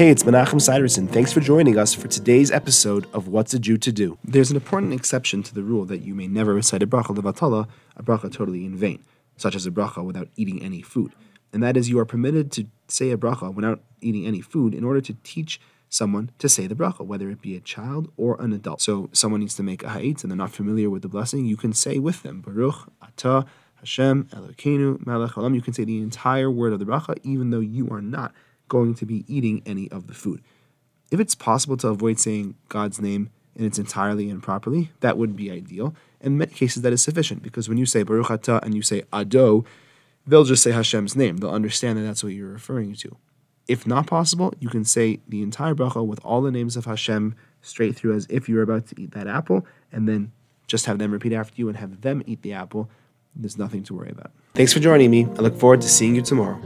Hey, it's Menachem Siderson. Thanks for joining us for today's episode of What's a Jew to Do. There's an important exception to the rule that you may never recite a bracha levatala, a bracha totally in vain, such as a bracha without eating any food. And that is you are permitted to say a bracha without eating any food in order to teach someone to say the bracha, whether it be a child or an adult. So someone needs to make a ha'etz and they're not familiar with the blessing, you can say with them, Baruch Atah Hashem Elokeinu Melech Olam. You can say the entire word of the bracha, even though you are not going to be eating any of the food. If it's possible to avoid saying God's name in its entirely and properly, that would be ideal. In many cases, that is sufficient because when you say Baruch Atah and you say Ado, they'll just say Hashem's name. They'll understand that that's what you're referring to. If not possible, you can say the entire bracha with all the names of Hashem straight through as if you were about to eat that apple, and then just have them repeat after you and have them eat the apple. There's nothing to worry about. Thanks for joining me. I look forward to seeing you tomorrow.